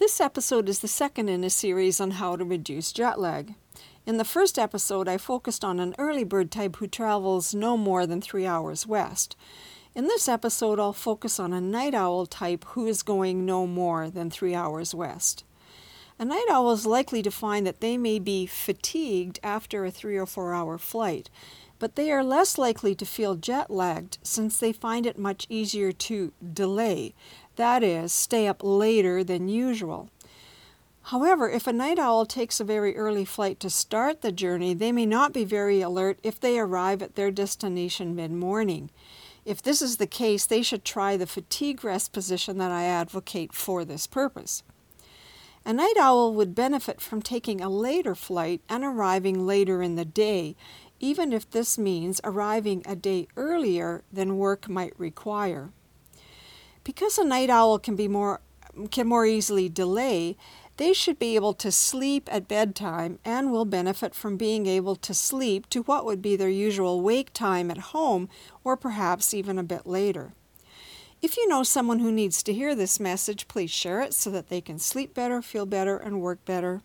This episode is the second in a series on how to reduce jet lag. In the first episode, I focused on an early bird type who travels no more than three hours west. In this episode, I'll focus on a night owl type who is going no more than three hours west. A night owl is likely to find that they may be fatigued after a three or four hour flight, but they are less likely to feel jet lagged since they find it much easier to delay, that is, stay up later than usual. However, if a night owl takes a very early flight to start the journey, they may not be very alert if they arrive at their destination mid morning. If this is the case, they should try the fatigue rest position that I advocate for this purpose. A night owl would benefit from taking a later flight and arriving later in the day, even if this means arriving a day earlier than work might require. Because a night owl can be more can more easily delay, they should be able to sleep at bedtime and will benefit from being able to sleep to what would be their usual wake time at home or perhaps even a bit later. If you know someone who needs to hear this message, please share it so that they can sleep better, feel better, and work better.